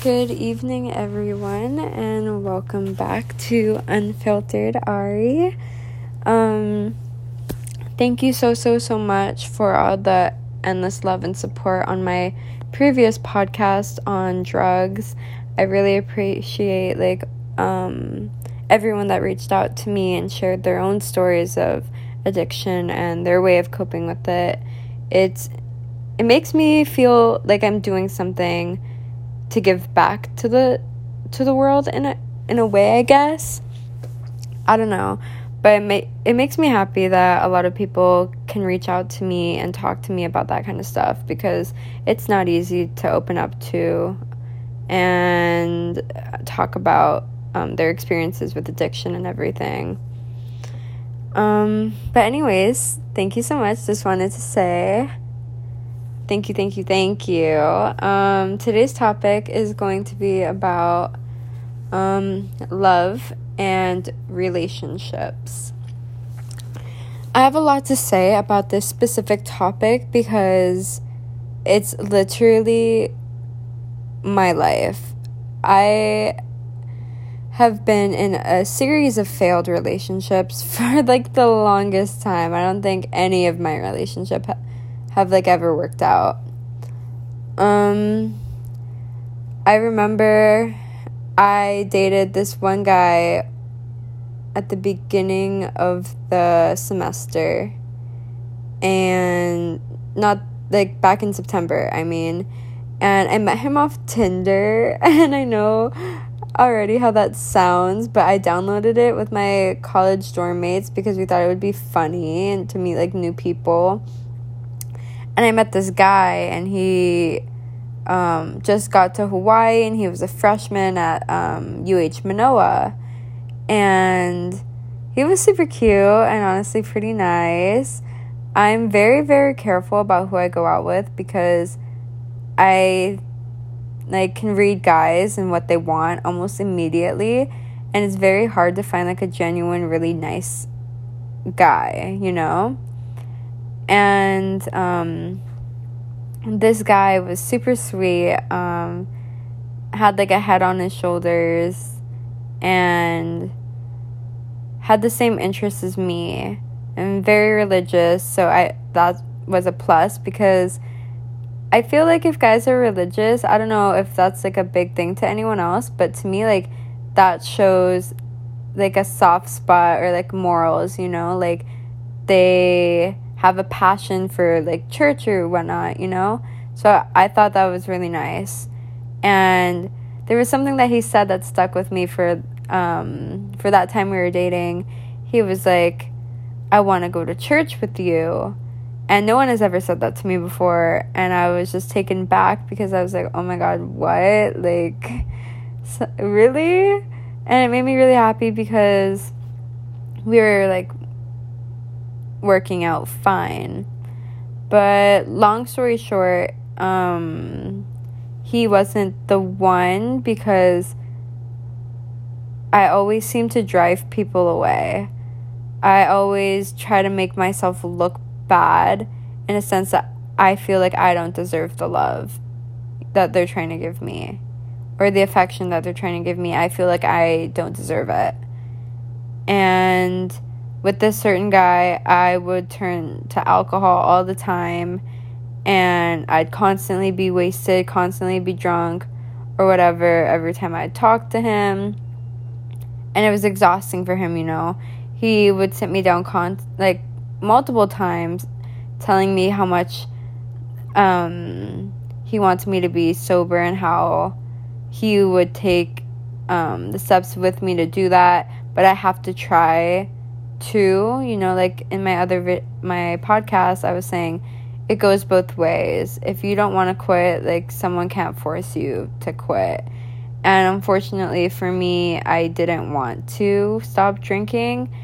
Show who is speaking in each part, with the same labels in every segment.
Speaker 1: Good evening, everyone, and welcome back to Unfiltered Ari. Um, thank you so, so, so much for all the endless love and support on my previous podcast on drugs. I really appreciate like um, everyone that reached out to me and shared their own stories of addiction and their way of coping with it. It's it makes me feel like I'm doing something to give back to the to the world in a in a way, I guess. I don't know, but it may, it makes me happy that a lot of people can reach out to me and talk to me about that kind of stuff because it's not easy to open up to and talk about um, their experiences with addiction and everything. Um, but anyways, thank you so much. Just wanted to say Thank you, thank you, thank you. Um, today's topic is going to be about um, love and relationships. I have a lot to say about this specific topic because it's literally my life. I have been in a series of failed relationships for like the longest time. I don't think any of my relationship ha- have like ever worked out. Um I remember I dated this one guy at the beginning of the semester and not like back in September, I mean. And I met him off Tinder and I know already how that sounds, but I downloaded it with my college dorm mates because we thought it would be funny and to meet like new people and I met this guy, and he um, just got to Hawaii, and he was a freshman at um, UH Manoa, and he was super cute and honestly pretty nice. I'm very very careful about who I go out with because I like can read guys and what they want almost immediately and it's very hard to find like a genuine really nice guy, you know? And um, this guy was super sweet um, had like a head on his shoulders and had the same interests as me and very religious so i that was a plus because i feel like if guys are religious i don't know if that's like a big thing to anyone else but to me like that shows like a soft spot or like morals you know? Like they have a passion for like church or whatnot, you know? So I thought that was really nice. And there was something that he said that stuck with me for um for that time we were dating. He was like, I want to go to church with you. And no one has ever said that to me before. And I was just taken back because I was like, oh my God, what? Like, so, really? And it made me really happy because we were like working out fine. But long story short, um, he wasn't the one because I always seem to drive people away. I always try to make myself look bad in a sense that I feel like I don't deserve the love that they're trying to give me or the affection that they're trying to give me. I feel like I don't deserve it. And with this certain guy, I would turn to alcohol all the time and I'd constantly be wasted, constantly be drunk or whatever every time I'd talk to him. And it was exhausting for him, you know. He would sit me down con- like multiple times telling me how much um, he wants me to be sober and how he would take um, the steps with me to do that, but I have to try too you know like in my other vi- my podcast i was saying it goes both ways. If you don't want to quit like someone can't force you to quit. And unfortunately for me i didn't want to stop drinking.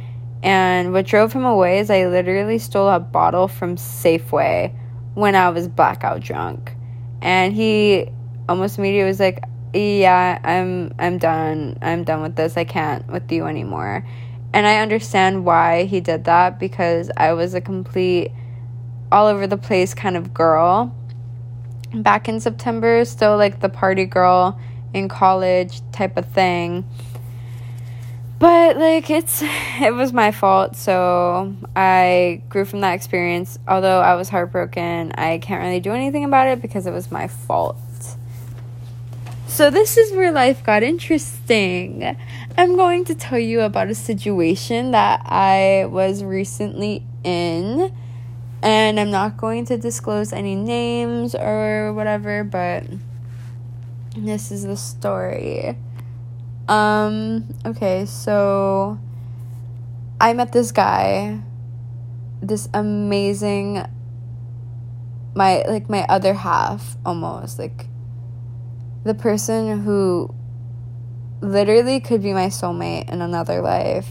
Speaker 1: And what drove him away is i literally stole a bottle from safeway when i was blackout drunk. And he almost immediately was like yeah i'm i'm done. I'm done with this. I can't with you anymore and I understand why he did that because I was a complete all over the place kind of girl back in September, still like the party girl in college type of thing. But like it's it was my fault, so I grew from that experience. Although I was heartbroken, I can't really do anything about it because it was my fault. So this is where life got interesting. I'm going to tell you about a situation that I was recently in and I'm not going to disclose any names or whatever, but this is the story. Um, okay, so I met this guy, this amazing my like my other half almost, like the person who literally could be my soulmate in another life.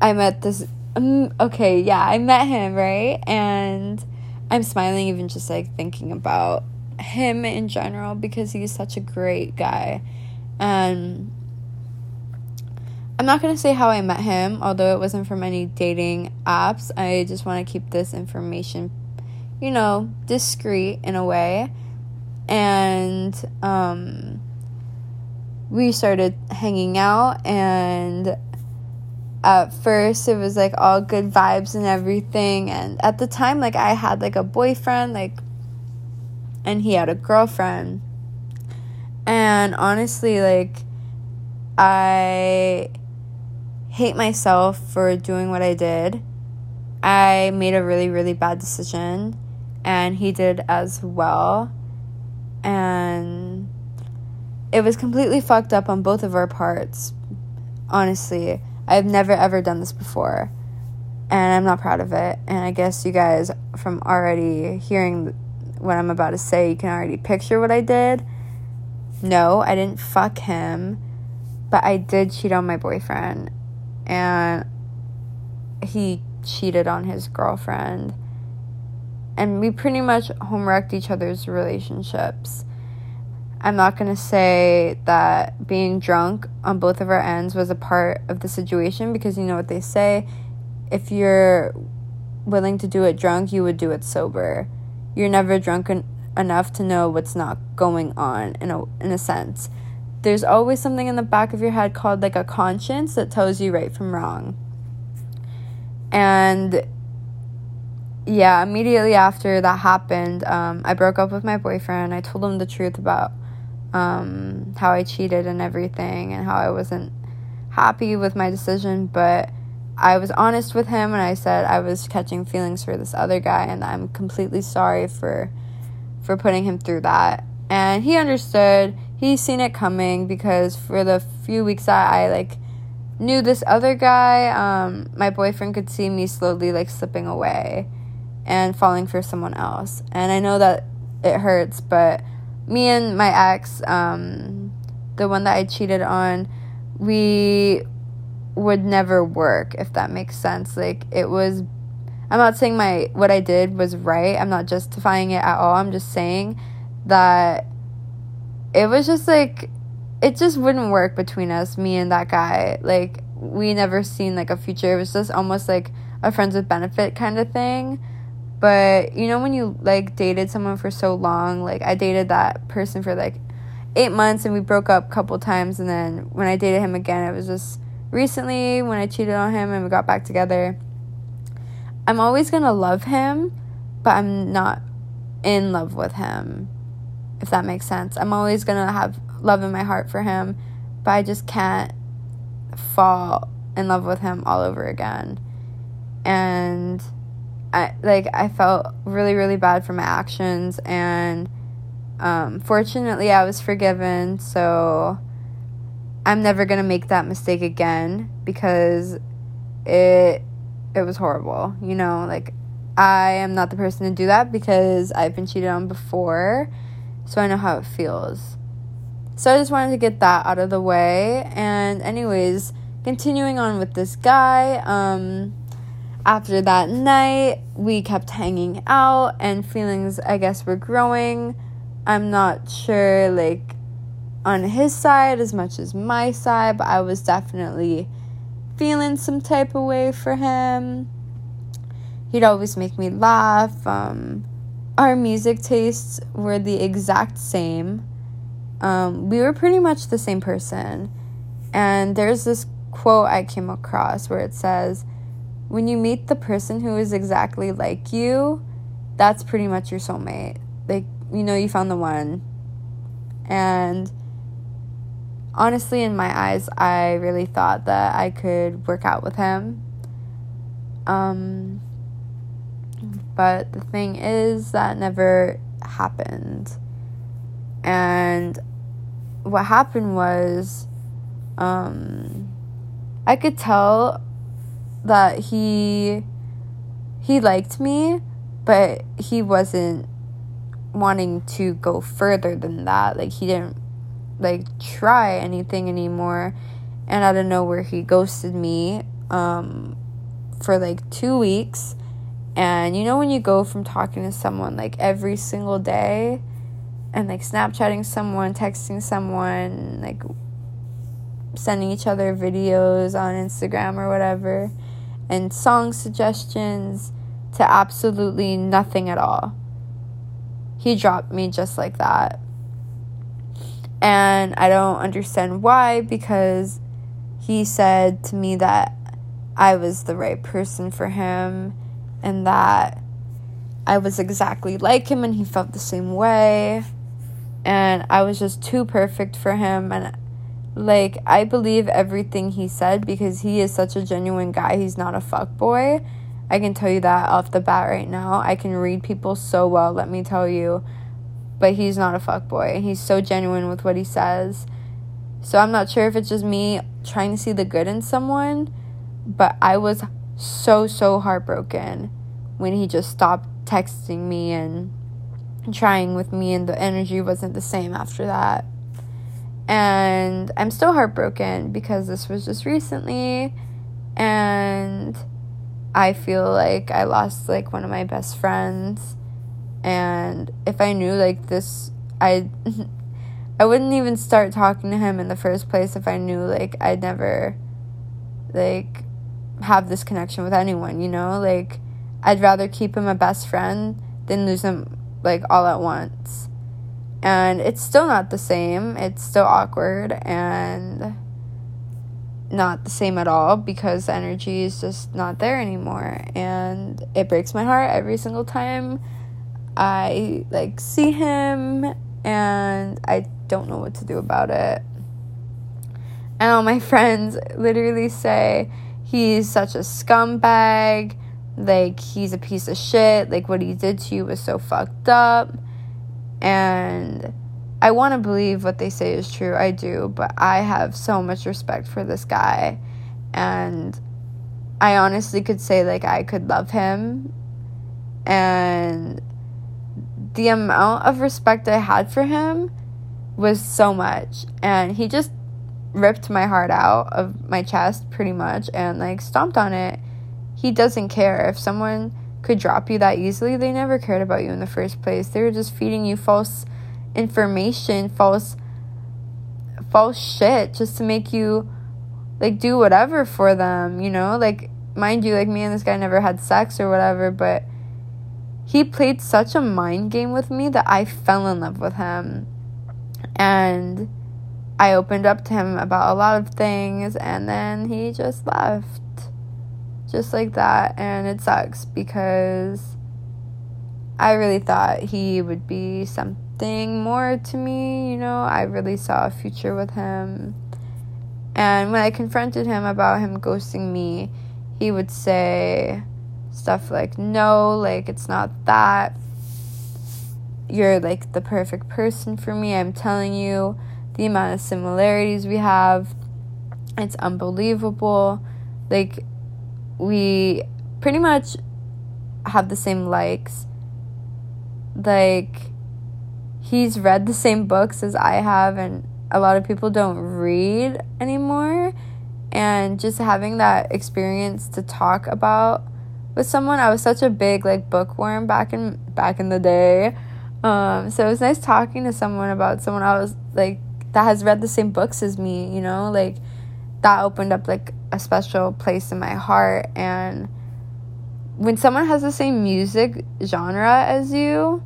Speaker 1: I met this um, okay, yeah, I met him, right? And I'm smiling even just like thinking about him in general because he's such a great guy. And I'm not going to say how I met him, although it wasn't from any dating apps. I just want to keep this information, you know, discreet in a way. And um, we started hanging out, and at first it was like all good vibes and everything. And at the time, like, I had like a boyfriend, like, and he had a girlfriend. And honestly, like, I hate myself for doing what I did. I made a really, really bad decision, and he did as well. And it was completely fucked up on both of our parts. Honestly, I've never ever done this before, and I'm not proud of it. And I guess you guys, from already hearing what I'm about to say, you can already picture what I did. No, I didn't fuck him, but I did cheat on my boyfriend, and he cheated on his girlfriend. And we pretty much homewrecked each other's relationships. I'm not going to say that being drunk on both of our ends was a part of the situation because you know what they say if you're willing to do it drunk, you would do it sober you're never drunk en- enough to know what's not going on in a in a sense. There's always something in the back of your head called like a conscience that tells you right from wrong. And yeah, immediately after that happened, um, I broke up with my boyfriend. I told him the truth about um, how I cheated and everything and how I wasn't happy with my decision, but I was honest with him and I said I was catching feelings for this other guy and I'm completely sorry for for putting him through that. And he understood. He's seen it coming because for the few weeks that I like knew this other guy, um, my boyfriend could see me slowly like slipping away and falling for someone else. And I know that it hurts, but me and my ex, um, the one that I cheated on, we would never work if that makes sense. Like it was i'm not saying my what i did was right. I'm not justifying it at all. I'm just saying that it was just like it just wouldn't work between us me and that guy. Like we never seen like a future. It was just almost like a friends with benefit kind of thing but you know when you like dated someone for so long like i dated that person for like eight months and we broke up a couple times and then when i dated him again it was just recently when I cheated on him and we got back together, I'm always going to love him, but I'm not in love with him, if that makes sense. I'm always going to have love in my heart for him, but I just can't fall in love with him all over again. And I like I felt really really bad for my actions and um, fortunately I was forgiven, so I'm never to make that mistake again because it it was horrible. You know, like I am not the person to do that because I've been cheated on before, so I know how it feels. So I just wanted to get that out of the way. And anyways, continuing on with this guy, um after that night, we kept hanging out and feelings I guess were growing. I'm not sure like on his side as much as my side, but I was definitely feeling some type of way for him. He'd always make me laugh. Um, our music tastes were the exact same. um, we were pretty much the same person. And there's this quote I came across where it says, When you meet the person who is exactly like you, that's pretty much your soulmate. Like, you know, you found the one. And honestly, in my eyes, I really thought that I could work out with him. Um, but the thing is, that never happened. And what happened was, um, I could tell that he he liked me, but he wasn't wanting to go further than that. Like he didn't like try anything anymore. And I don't know where he ghosted me um for like 2 weeks. And you know when you go from talking to someone like every single day and like Snapchatting someone, texting someone, like sending each other videos on Instagram or whatever, and song suggestions to absolutely nothing at all. He dropped me just like that. And I don't understand why because he said to me that I was the right person for him and that I was exactly like him and he felt the same way. And I was just too perfect for him and like I believe everything he said because he is such a genuine guy. He's not a fuck boy. I can tell you that off the bat right now. I can read people so well, let me tell you. But he's not a fuck boy. He's so genuine with what he says. So I'm not sure if it's just me trying to see the good in someone, but I was so so heartbroken when he just stopped texting me and trying with me and the energy wasn't the same after that. And I'm still heartbroken because this was just recently. And I feel like I lost like one of my best friends. And if I knew like this I I wouldn't even start talking to him in the first place if I knew like I'd never like have this connection with anyone, you know? Like I'd rather keep him a best friend than lose him like all at once and it's still not the same. It's still awkward and not the same at all because the energy is just not there anymore and it breaks my heart every single time I like see him and I don't know what to do about it. And all my friends literally say he's such a scumbag, like he's a piece of shit, like what he did to you was so fucked up and I want to believe what they say is true. I do, but I have so much respect for this guy. And I honestly could say, like, I could love him. And the amount of respect I had for him was so much. And he just ripped my heart out of my chest pretty much and, like, stomped on it. He doesn't care if someone could drop you that easily, they never cared about you in the first place. They were just feeding you false information, false false shit just to make you like do whatever for them, you know? Like mind you, like me and this guy never had sex or whatever, but he played such a mind game with me that I fell in love with him. And I opened up to him about a lot of things and then he just left just like that and it sucks because I really thought he would be something more to me, you know. I really saw a future with him. And when I confronted him about him ghosting me, he would say stuff like, "No, like it's not that. You're like the perfect person for me. I'm telling you, the amount of similarities we have, it's unbelievable. Like we pretty much have the same likes. Like, he's read the same books as I have, and a lot of people don't read anymore. And just having that experience to talk about with someone, I was such a big like bookworm back in back in the day. Um, so it was nice talking to someone about someone I was like that has read the same books as me, you know, like that opened up like a special place in my heart and when someone has the same music genre as you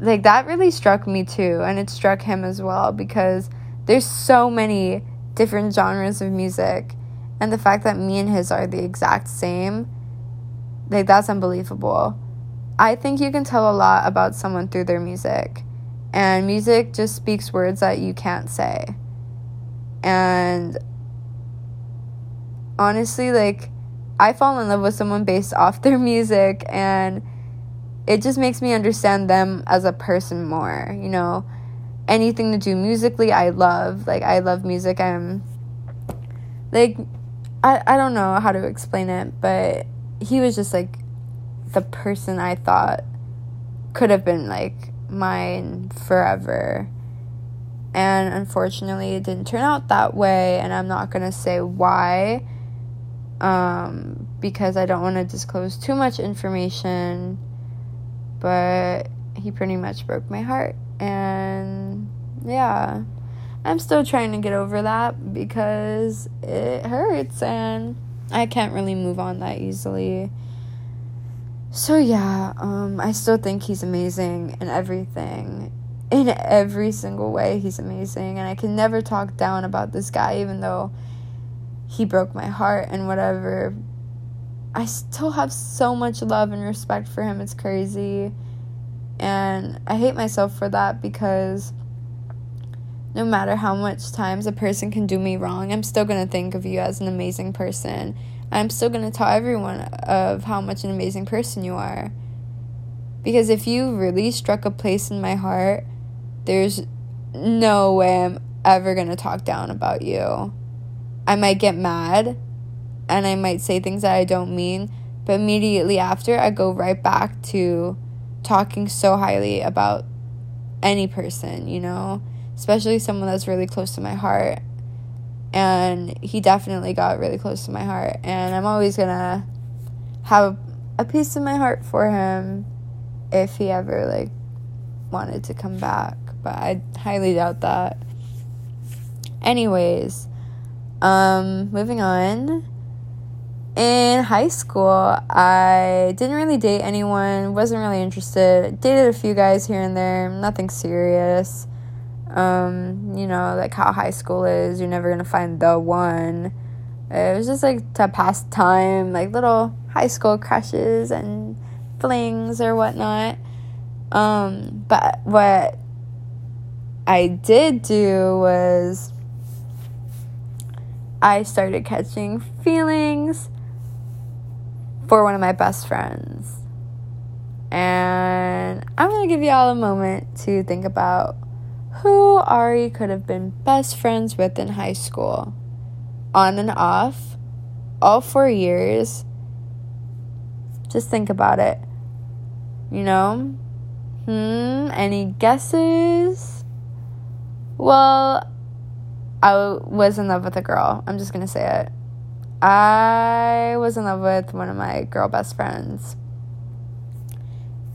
Speaker 1: like that really struck me too and it struck him as well because there's so many different genres of music and the fact that me and his are the exact same like that's unbelievable. I think you can tell a lot about someone through their music and music just speaks words that you can't say. And honestly like i fall in love with someone based off their music and it just makes me understand them as a person more, you know. Anything to do musically, I love. Like I love music. I'm like I I don't know how to explain it, but he was just like the person I thought could have been like mine forever. And unfortunately, it didn't turn out that way, and I'm not to say why um because I don't want to disclose too much information but he pretty much broke my heart. And yeah, I'm still trying to get over that because it hurts and I can't really move on that easily. So yeah, um, I still think he's amazing in everything. In every single way, he's amazing. And I can never talk down about this guy, even though he broke my heart and whatever. I still have so much love and respect for him. It's crazy. And I hate myself for that because no matter how much times a person can do me wrong, I'm still going to think of you as an amazing person. I'm still going to tell everyone of how much an amazing person you are. Because if you really struck a place in my heart, there's no way I'm ever going to talk down about you. I might get mad and I might say things that I don't mean, but immediately after, I go right back to talking so highly about any person, you know, especially someone that's really close to my heart. And he definitely got really close to my heart. And I'm always to have a piece of my heart for him if he ever, like, wanted to come back. But I highly doubt that. Anyways, um, moving on in high school, I didn't really date anyone, wasn't really interested. Dated a few guys here and there, nothing serious. Um, you know, like how high school is, you're never gonna find the one. It was just like to pass time, like little high school crushes and flings or whatnot. Um, but what I did do was I started catching feelings for one of my best friends. And I'm going to give y'all a moment to think about who Ari could have been best friends with in high school. On and off, all four years. Just think about it. You know? Hmm, any guesses? Well, I was in love with a girl. I'm just going to say it. I was in love with one of my girl best friends.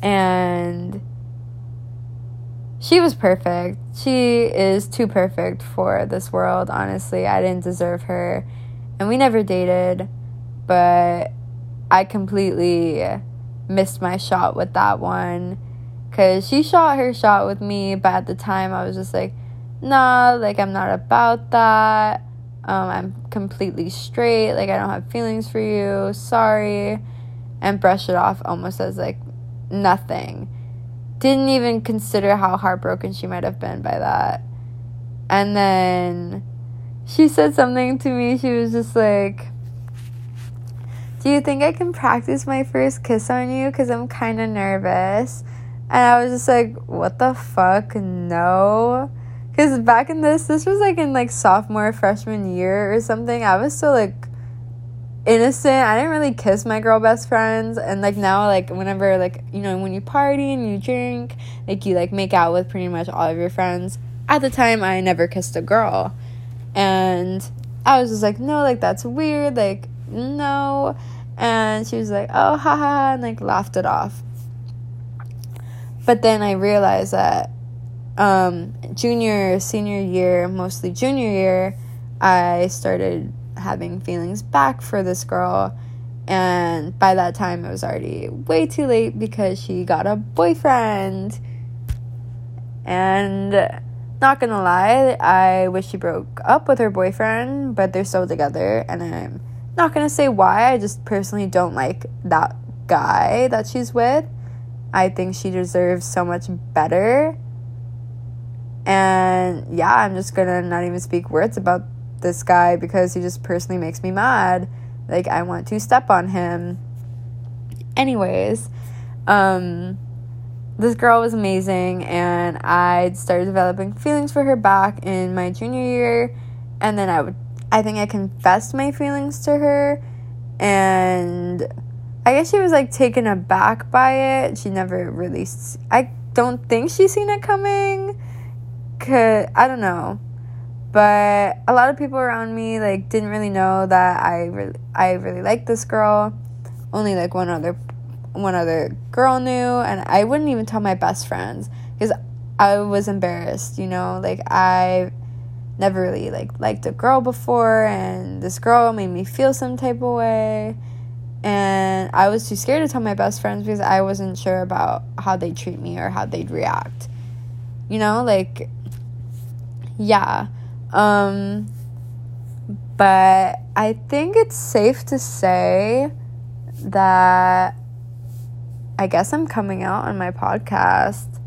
Speaker 1: And she was perfect. She is too perfect for this world, honestly. I didn't deserve her. And we never dated, but I completely missed my shot with that one. Because she shot her shot with me, but at the time I was just like, nah, like I'm not about that. Um, I'm completely straight. Like, I don't have feelings for you. Sorry. And brush it off almost as like nothing. Didn't even consider how heartbroken she might have been by that. And then she said something to me. She was just like, Do you think I can practice my first kiss on you? Because I'm kind of nervous. And I was just like, What the fuck? No. Because back in this, this was like in like sophomore, freshman year or something. I was still like innocent. I didn't really kiss my girl best friends. And like now, like whenever, like, you know, when you party and you drink, like you like make out with pretty much all of your friends. At the time, I never kissed a girl. And I was just like, no, like that's weird. Like, no. And she was like, oh, haha, and like laughed it off. But then I realized that um, junior, senior year, mostly junior year, I started having feelings back for this girl. And by that time, it was already way too late because she got a boyfriend. And not gonna lie, I wish she broke up with her boyfriend, but they're still together. And I'm not gonna say why, I just personally don't like that guy that she's with. I think she deserves so much better. And yeah, I'm just gonna not even speak words about this guy because he just personally makes me mad. Like, I want to step on him. Anyways, um, this girl was amazing, and I started developing feelings for her back in my junior year. And then I would, I think I confessed my feelings to her, and I guess she was like taken aback by it. She never really, I don't think she's seen it coming. Cause I don't know, but a lot of people around me like didn't really know that I really, I really liked this girl. Only like one other, one other girl knew, and I wouldn't even tell my best friends because I was embarrassed. You know, like I never really like liked a girl before, and this girl made me feel some type of way and I was too scared to tell my best friends because I wasn't sure about how they'd treat me or how they'd react. You know, like yeah. Um but I think it's safe to say that I guess I'm coming out on my podcast.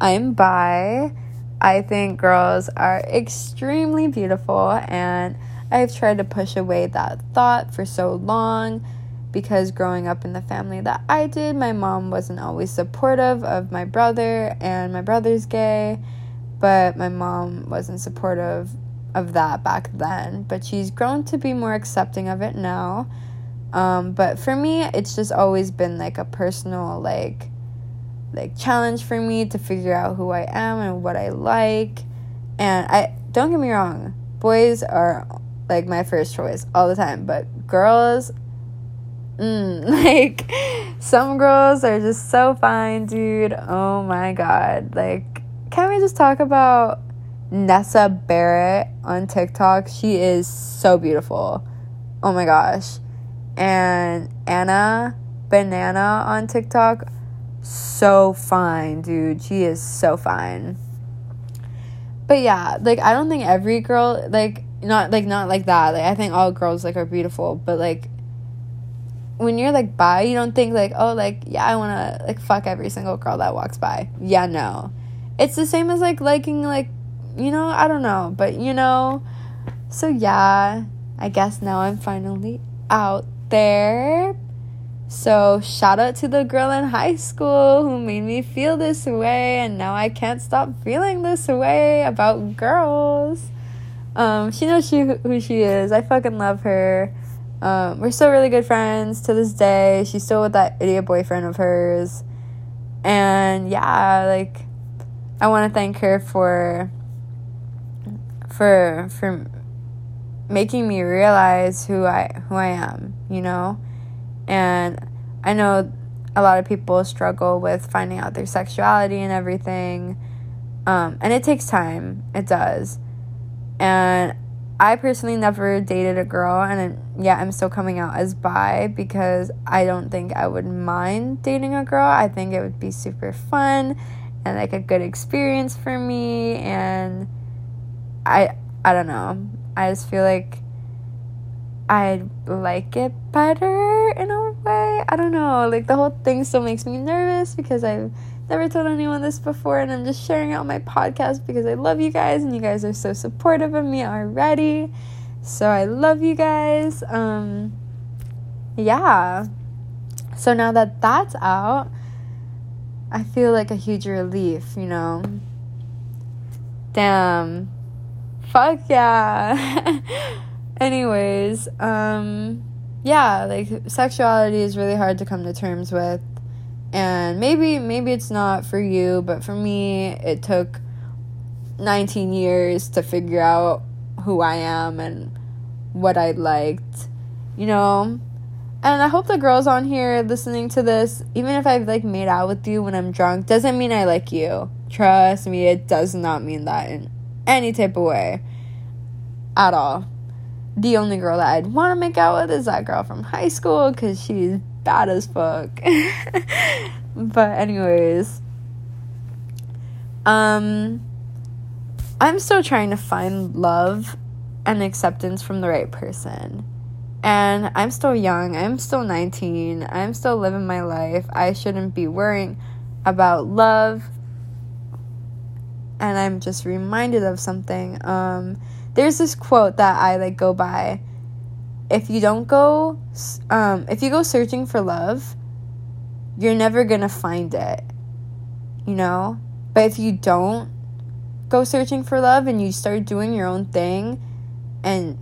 Speaker 1: I'm bi. I think girls are extremely beautiful and I've tried to push away that thought for so long because growing up in the family that I did, my mom wasn't always supportive of my brother, and my brother's gay, but my mom wasn't supportive of that back then. But she's grown to be more accepting of it now. Um, but for me, it's just always been like a personal, like, like challenge for me to figure out who I am and what I like. And I don't get me wrong, boys are like my first choice all the time. But girls, mm, like some girls are just so fine, dude. Oh my god. Like, can we just talk about Nessa Barrett on TikTok? She is so beautiful. Oh my gosh. And Anna Banana on TikTok, so fine, dude. She is so fine. But yeah, like I don't think every girl like not like not like that like i think all girls like are beautiful but like when you're like bi you don't think like oh like yeah i want to like fuck every single girl that walks by yeah no it's the same as like liking like you know i don't know but you know so yeah i guess now i'm finally out there so shout out to the girl in high school who made me feel this way and now i can't stop feeling this way about girls um, she knows she who she is. I fucking love her. Um, we're still really good friends to this day. She's still with that idiot boyfriend of hers. And yeah, like I want to thank her for for for making me realize who I who I am, you know? And I know a lot of people struggle with finding out their sexuality and everything. Um, and it takes time. It does. And I personally never dated a girl, and yeah, I'm still coming out as bi because I don't think I would mind dating a girl. I think it would be super fun and like a good experience for me. And I, I don't know. I just feel like I like it better in a way. I don't know. Like the whole thing still makes me nervous because I've never told anyone this before, and I'm just sharing on my podcast because I love you guys, and you guys are so supportive of me already. So I love you guys. Um, yeah. So now that that's out, I feel like a huge relief, you know. Damn. Fuck yeah. Anyways, um yeah, like sexuality is really hard to come to terms with and maybe maybe it's not for you but for me it took 19 years to figure out who i am and what i liked you know and i hope the girls on here listening to this even if i've like made out with you when i'm drunk doesn't mean i like you trust me it does not mean that in any type of way at all the only girl that i'd want to make out with is that girl from high school because she's bad as fuck. but anyways, Um, I'm still trying to find love and acceptance from the right person. And I'm still young. I'm still 19. I'm still living my life. I shouldn't be worrying about love. And I'm just reminded of something. Um, there's this quote that I like go by. If you don't go, um, if you go searching for love, you're never gonna find it. You know? But if you don't go searching for love and you start doing your own thing and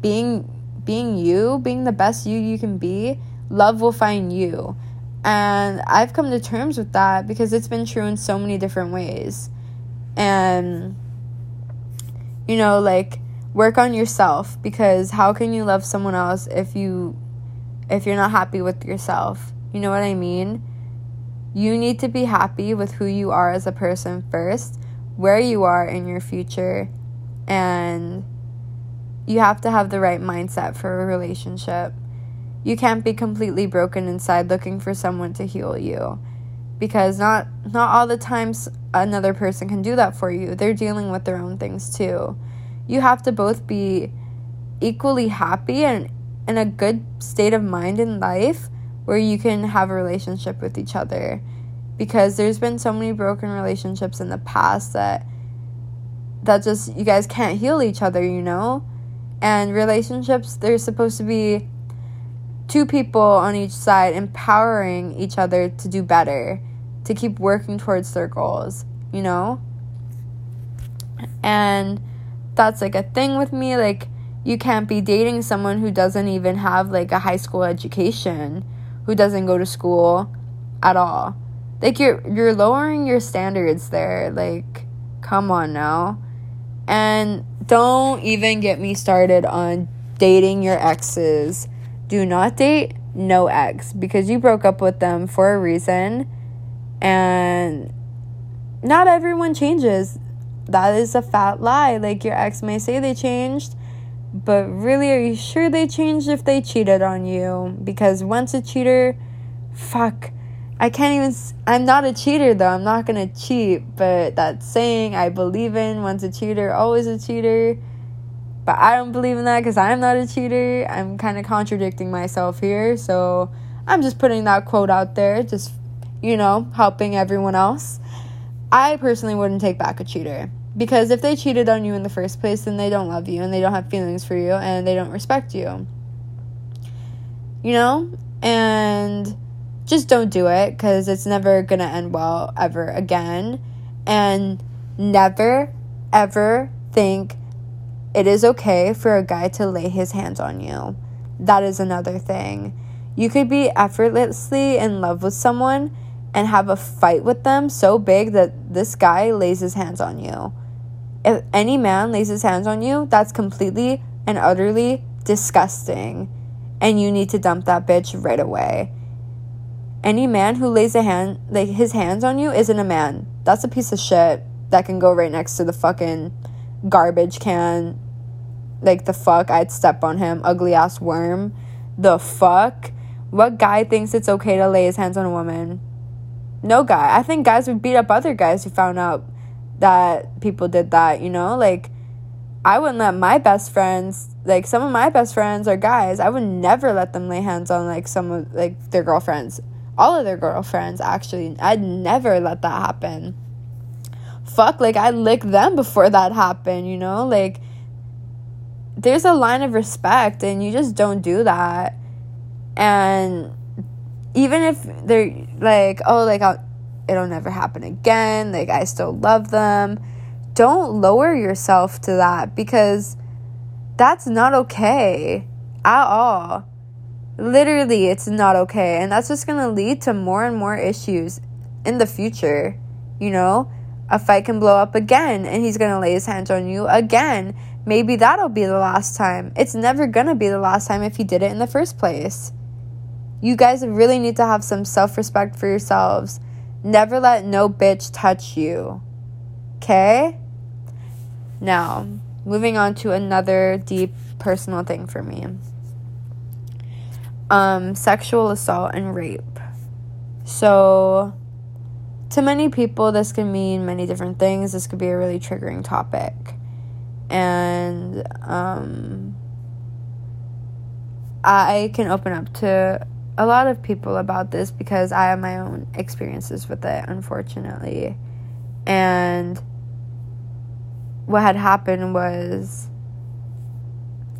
Speaker 1: being being you, being the best you you can be, love will find you. And I've come to terms with that because it's been true in so many different ways. And you know, like work on yourself because how can you love someone else if you if you're not happy with yourself? You know what I mean? You need to be happy with who you are as a person first, where you are in your future, and you have to have the right mindset for a relationship. You can't be completely broken inside looking for someone to heal you because not not all the times another person can do that for you. They're dealing with their own things too. You have to both be equally happy and in a good state of mind in life where you can have a relationship with each other because there's been so many broken relationships in the past that that just you guys can't heal each other, you know? And relationships, they're supposed to be two people on each side empowering each other to do better, to keep working towards their goals, you know? And that's like a thing with me. Like, you can't be dating someone who doesn't even have like a high school education, who doesn't go to school at all. Like you're you're lowering your standards there. Like come on now. And don't even get me started on dating your exes. Do not date no ex because you broke up with them for a reason and not everyone changes. That is a fat lie. Like your ex may say they changed, but really are you sure they changed if they cheated on you? Because once a cheater, fuck, I can't even. I'm not a cheater though. I'm not gonna cheat. But that saying I believe in once a cheater, always a cheater. But I don't believe in that because I'm not a cheater. I'm kind of contradicting myself here. So I'm just putting that quote out there, just, you know, helping everyone else. I personally wouldn't take back a cheater because if they cheated on you in the first place, then they don't love you and they don't have feelings for you and they don't respect you. You know? And just don't do it because it's never going to end well ever again. And never, ever think it is okay for a guy to lay his hands on you. That is another thing. You could be effortlessly in love with someone and have a fight with them so big that this guy lays his hands on you. If any man lays his hands on you, that's completely and utterly disgusting. And you need to dump that bitch right away. Any man who lays a hand like his hands on you isn't a man. That's a piece of shit that can go right next to the fucking garbage can. Like the fuck, I'd step on him, ugly ass worm. The fuck? What guy thinks it's okay to lay his hands on a woman? No guy. I think guys would beat up other guys who found out that people did that, you know? Like I wouldn't let my best friends, like some of my best friends are guys. I would never let them lay hands on like some of like their girlfriends all of their girlfriends actually. I'd never let that happen. Fuck like i licked them before that happened you know? Like there's a line of respect and you just don't do that. And even if they're like oh like I'll, it'll never happen again like i still love them. Don't lower yourself to that because that's not okay at all Literally, it's not okay. And that's just going to lead to more and more issues in the future. You know, a fight can blow up again and he's going to lay his hands on you again. Maybe that'll be the last time. It's never going to be the last time if he did it in the first place. You guys really need to have some self respect for yourselves. Never let no bitch touch you. Okay? Now, moving on to another deep personal thing for me um, sexual assault and rape. So, to many people, this can mean many different things. This could be a really triggering topic. And um, I can open up to a lot of people about this because I have my own experiences with it, unfortunately. And what had happened was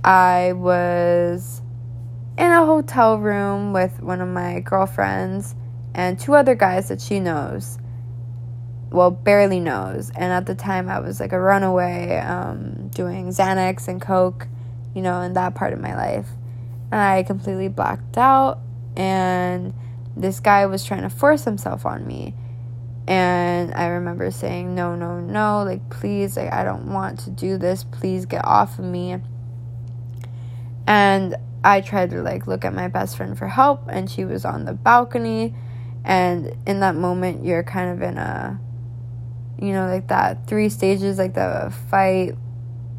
Speaker 1: I was in a hotel room with one of my girlfriends and two other guys that she knows. Well, barely knows. And at the time, I was like a runaway, um, doing Xanax and Coke, you know, in that part of my life. And I completely blacked out, and this guy was trying to force himself on me. And I remember saying, No, no, no, like, please, like, I don't want to do this. Please get off of me. And I tried to, like, look at my best friend for help, and she was on the balcony. And in that moment, you're kind of in a, you know, like that three stages, like the fight,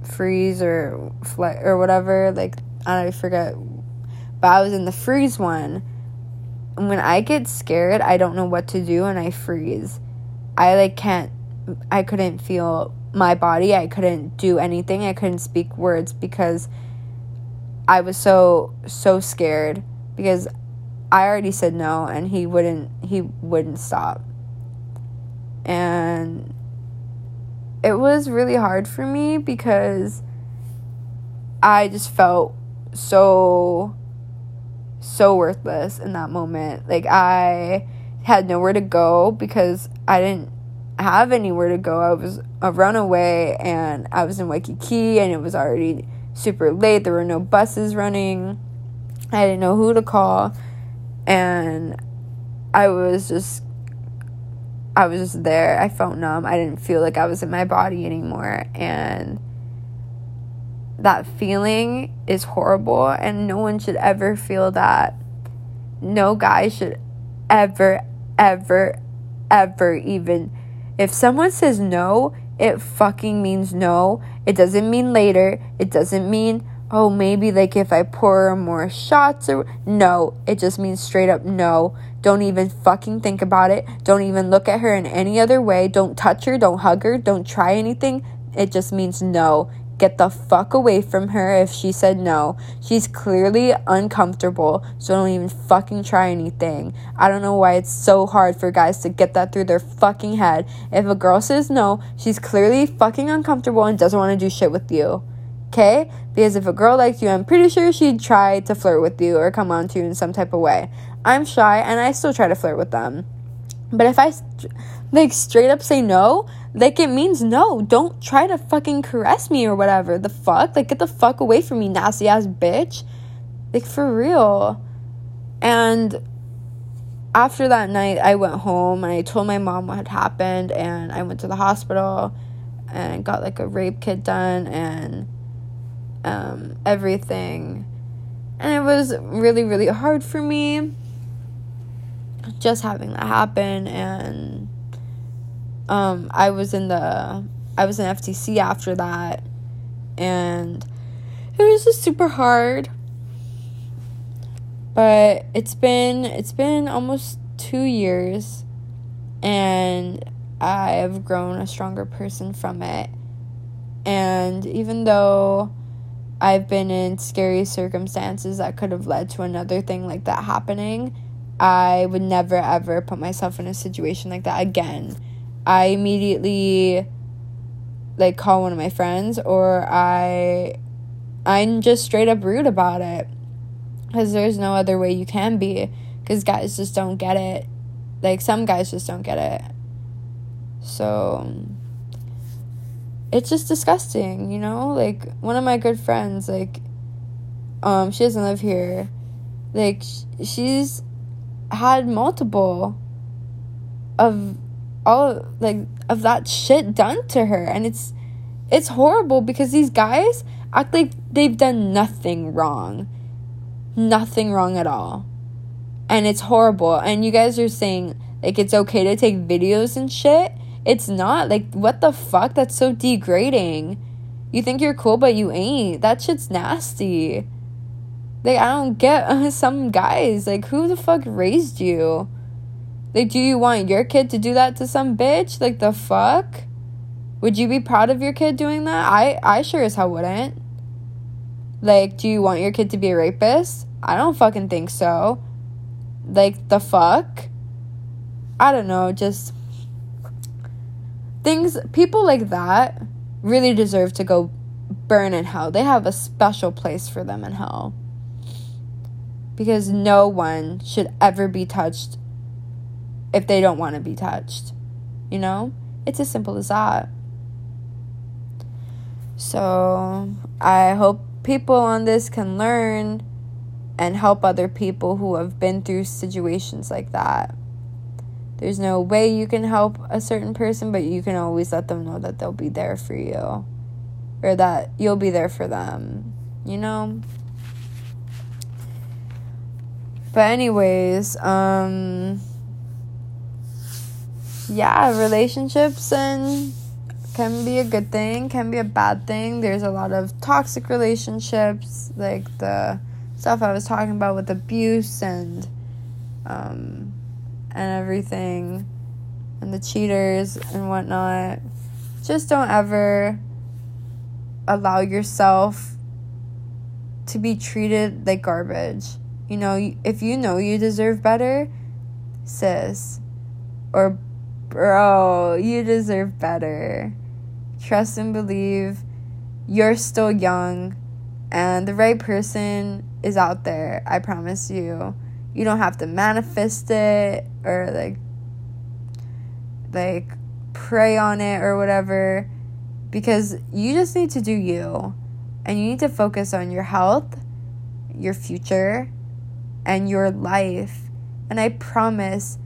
Speaker 1: freeze, or flight, or whatever. Like, I forget. But I was in the freeze one when I get scared, I don't know what to do and I freeze. I like can't I couldn't feel my body. I couldn't do anything. I couldn't speak words because I was so so scared because I already said no and he wouldn't he wouldn't stop. And it was really hard for me because I just felt so so worthless in that moment. Like I had nowhere to go because I didn't have anywhere to go. I was a runaway and I was in Waikiki and it was already super late. There were no buses running. I didn't know who to call and I was just I was just there. I felt numb. I didn't feel like I was in my body anymore and that feeling is horrible and no one should ever feel that. No guy should ever, ever, ever even. If someone says no, it fucking means no. It doesn't mean later. It doesn't mean, oh, maybe like if I pour more shots or. No, it just means straight up no. Don't even fucking think about it. Don't even look at her in any other way. Don't touch her. Don't hug her. Don't try anything. It just means no. Get the fuck away from her if she said no. She's clearly uncomfortable, so don't even fucking try anything. I don't know why it's so hard for guys to get that through their fucking head. If a girl says no, she's clearly fucking uncomfortable and doesn't want to do shit with you. Okay? Because if a girl likes you, I'm pretty sure she'd try to flirt with you or come on to you in some type of way. I'm shy and I still try to flirt with them. But if I like straight up say no, like it means no. Don't try to fucking caress me or whatever. The fuck? Like get the fuck away from me, nasty ass bitch. Like for real. And after that night, I went home and I told my mom what had happened and I went to the hospital and got like a rape kit done and um, everything. And it was really, really hard for me just having that happen and um, I was in the I was in FTC after that and it was just super hard but it's been it's been almost 2 years and I have grown a stronger person from it and even though I've been in scary circumstances that could have led to another thing like that happening I would never ever put myself in a situation like that again. I immediately like call one of my friends or I I'm just straight up rude about it cuz there's no other way you can be cuz guys just don't get it. Like some guys just don't get it. So it's just disgusting, you know? Like one of my good friends like um she doesn't live here. Like she's had multiple of all like of that shit done to her. And it's it's horrible because these guys act like they've done nothing wrong. Nothing wrong at all. And it's horrible. And you guys are saying like it's okay to take videos and shit. It's not. Like what the fuck? That's so degrading. You think you're cool but you ain't. That shit's nasty. Like I don't get some guys. Like who the fuck raised you? Like, do you want your kid to do that to some bitch? Like, the fuck? Would you be proud of your kid doing that? I, I sure as hell wouldn't. Like, do you want your kid to be a rapist? I don't fucking think so. Like, the fuck? I don't know, just things, people like that really deserve to go burn in hell. They have a special place for them in hell. Because no one should ever be touched if they don't want to be touched. You know? It's as simple as that. So, I hope people on this can learn and help other people who have been through situations like that. There's no way you can help a certain person, but you can always let them know that they'll be there for you or that you'll be there for them, you know? But anyways, um yeah, relationships and can be a good thing, can be a bad thing. There's a lot of toxic relationships, like the stuff I was talking about with abuse and um, and everything, and the cheaters and whatnot. Just don't ever allow yourself to be treated like garbage. You know, if you know you deserve better, sis, or bro, you deserve better. Trust and believe you're still young and the right person is out there. I promise you. You don't have to manifest it or like like pray on it or whatever because you just need to do you and you need to focus on your health, your future, and your life. And I promise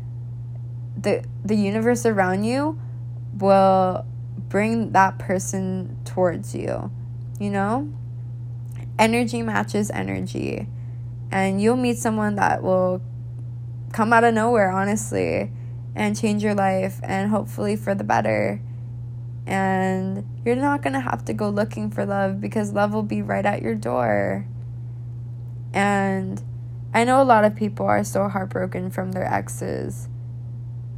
Speaker 1: the the universe around you will bring that person towards you. You know? Energy matches energy. And you'll meet someone that will come out of nowhere, honestly, and change your life and hopefully for the better. And you're not going to have to go looking for love because love will be right at your door. And I know a lot of people are so heartbroken from their exes.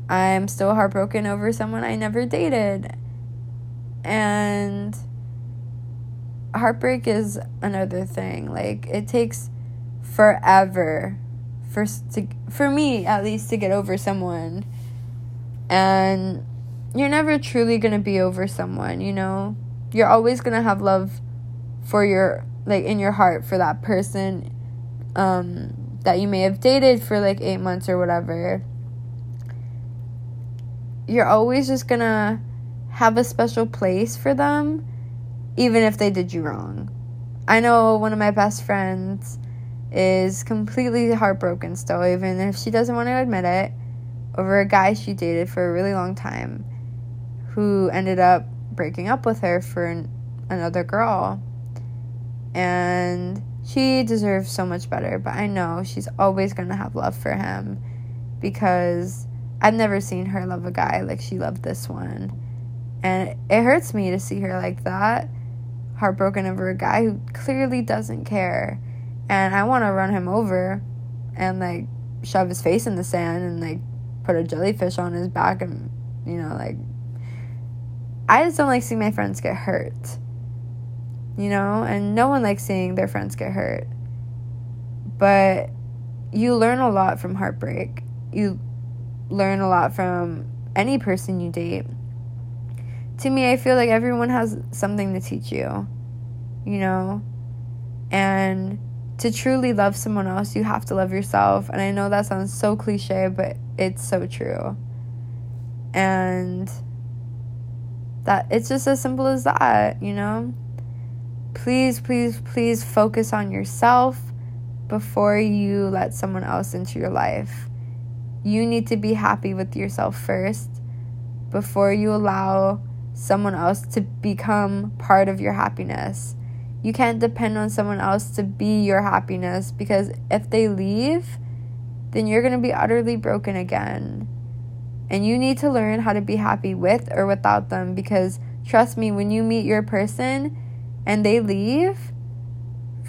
Speaker 1: I'm still heartbroken over someone I never dated. And heartbreak is another thing. Like it takes forever for to for me at least to get over someone. And you're never truly going to be over someone, you know? You're always going to have love for your like in your heart for that person um that you may have dated for like 8 months or whatever. You're always just to have a special place for them, even if they did you wrong. I know one of my best friends is completely heartbroken still, even if she doesn't want to admit it, over a guy she dated for a really long time who ended up breaking up with her for an, another girl. And she deserves so much better, but I know she's always going to have love for him because I've never seen her love a guy like she loved this one. And it hurts me to see her like that, heartbroken over a guy who clearly doesn't care. And I want to run him over and like shove his face in the sand and like put a jellyfish on his back and, you know, like. I just don't like seeing my friends get hurt. You know, and no one likes seeing their friends get hurt. But you learn a lot from heartbreak. You learn a lot from any person you date to me, I feel like everyone has something to teach you, you know? And to truly love someone else, you have to love yourself. And I know that sounds so cliche, but it's so true. And that it's just as simple as that, you know? Please, please, please focus on yourself before you let someone else into your life. You need to be happy with yourself first before you allow someone else to become part of your happiness. You can't depend on someone else to be your happiness because if they leave, then you're going to be utterly broken again. And you need to learn how to be happy with or without them because trust me, when you meet your person and they leave,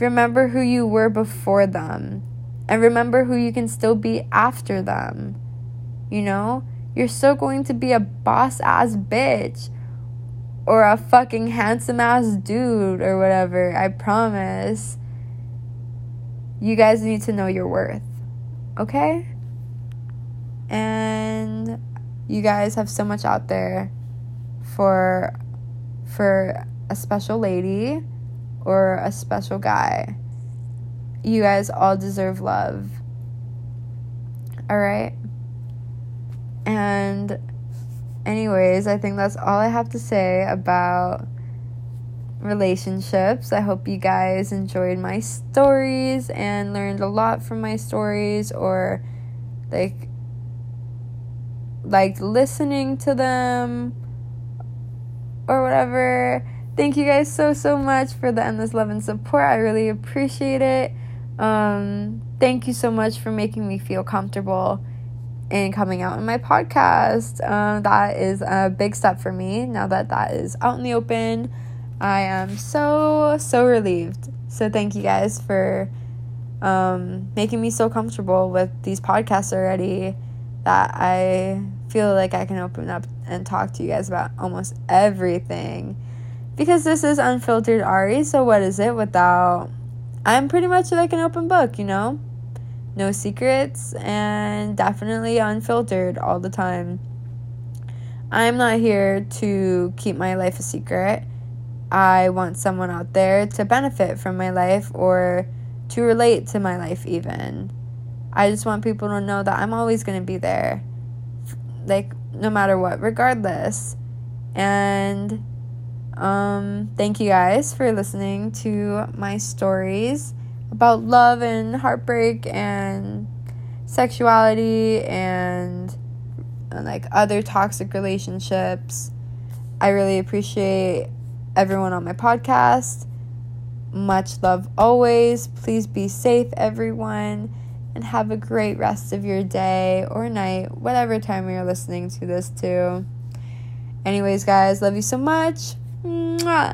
Speaker 1: remember who you were before them and remember who you can still be after them. You know? You're still going to be a boss ass bitch or a fucking handsome ass dude or whatever. I promise. You guys need to know your worth. Okay? And you guys have so much out there for for a special lady or a special guy. You guys all deserve love. All right? And anyways, I think that's all I have to say about relationships. I hope you guys enjoyed my stories and learned a lot from my stories or like like listening to them or whatever. Thank you guys so so much for the endless love and support. I really appreciate it. Um, thank you so much for making me feel comfortable in coming out in my podcast. Um, that is a big step for me now that that is out in the open. I am so so relieved. So thank you guys for um, making me so comfortable with these podcasts already that I feel like I can open up and talk to you guys about almost everything. Because this is unfiltered Ari, so what is it without I'm pretty much like an open book, you know? No secrets and definitely unfiltered all the time. I'm not here to keep my life a secret. I want someone out there to benefit from my life or to relate to my life, even. I just want people to know that I'm always going to be there, like, no matter what, regardless. And um, thank you guys for listening to my stories about love and heartbreak and sexuality and, and like other toxic relationships. I really appreciate everyone on my podcast. Much love always. Please be safe, everyone, and have a great rest of your day or night, whatever time you're listening to this to. Anyways, guys, love you so much. 嗯啊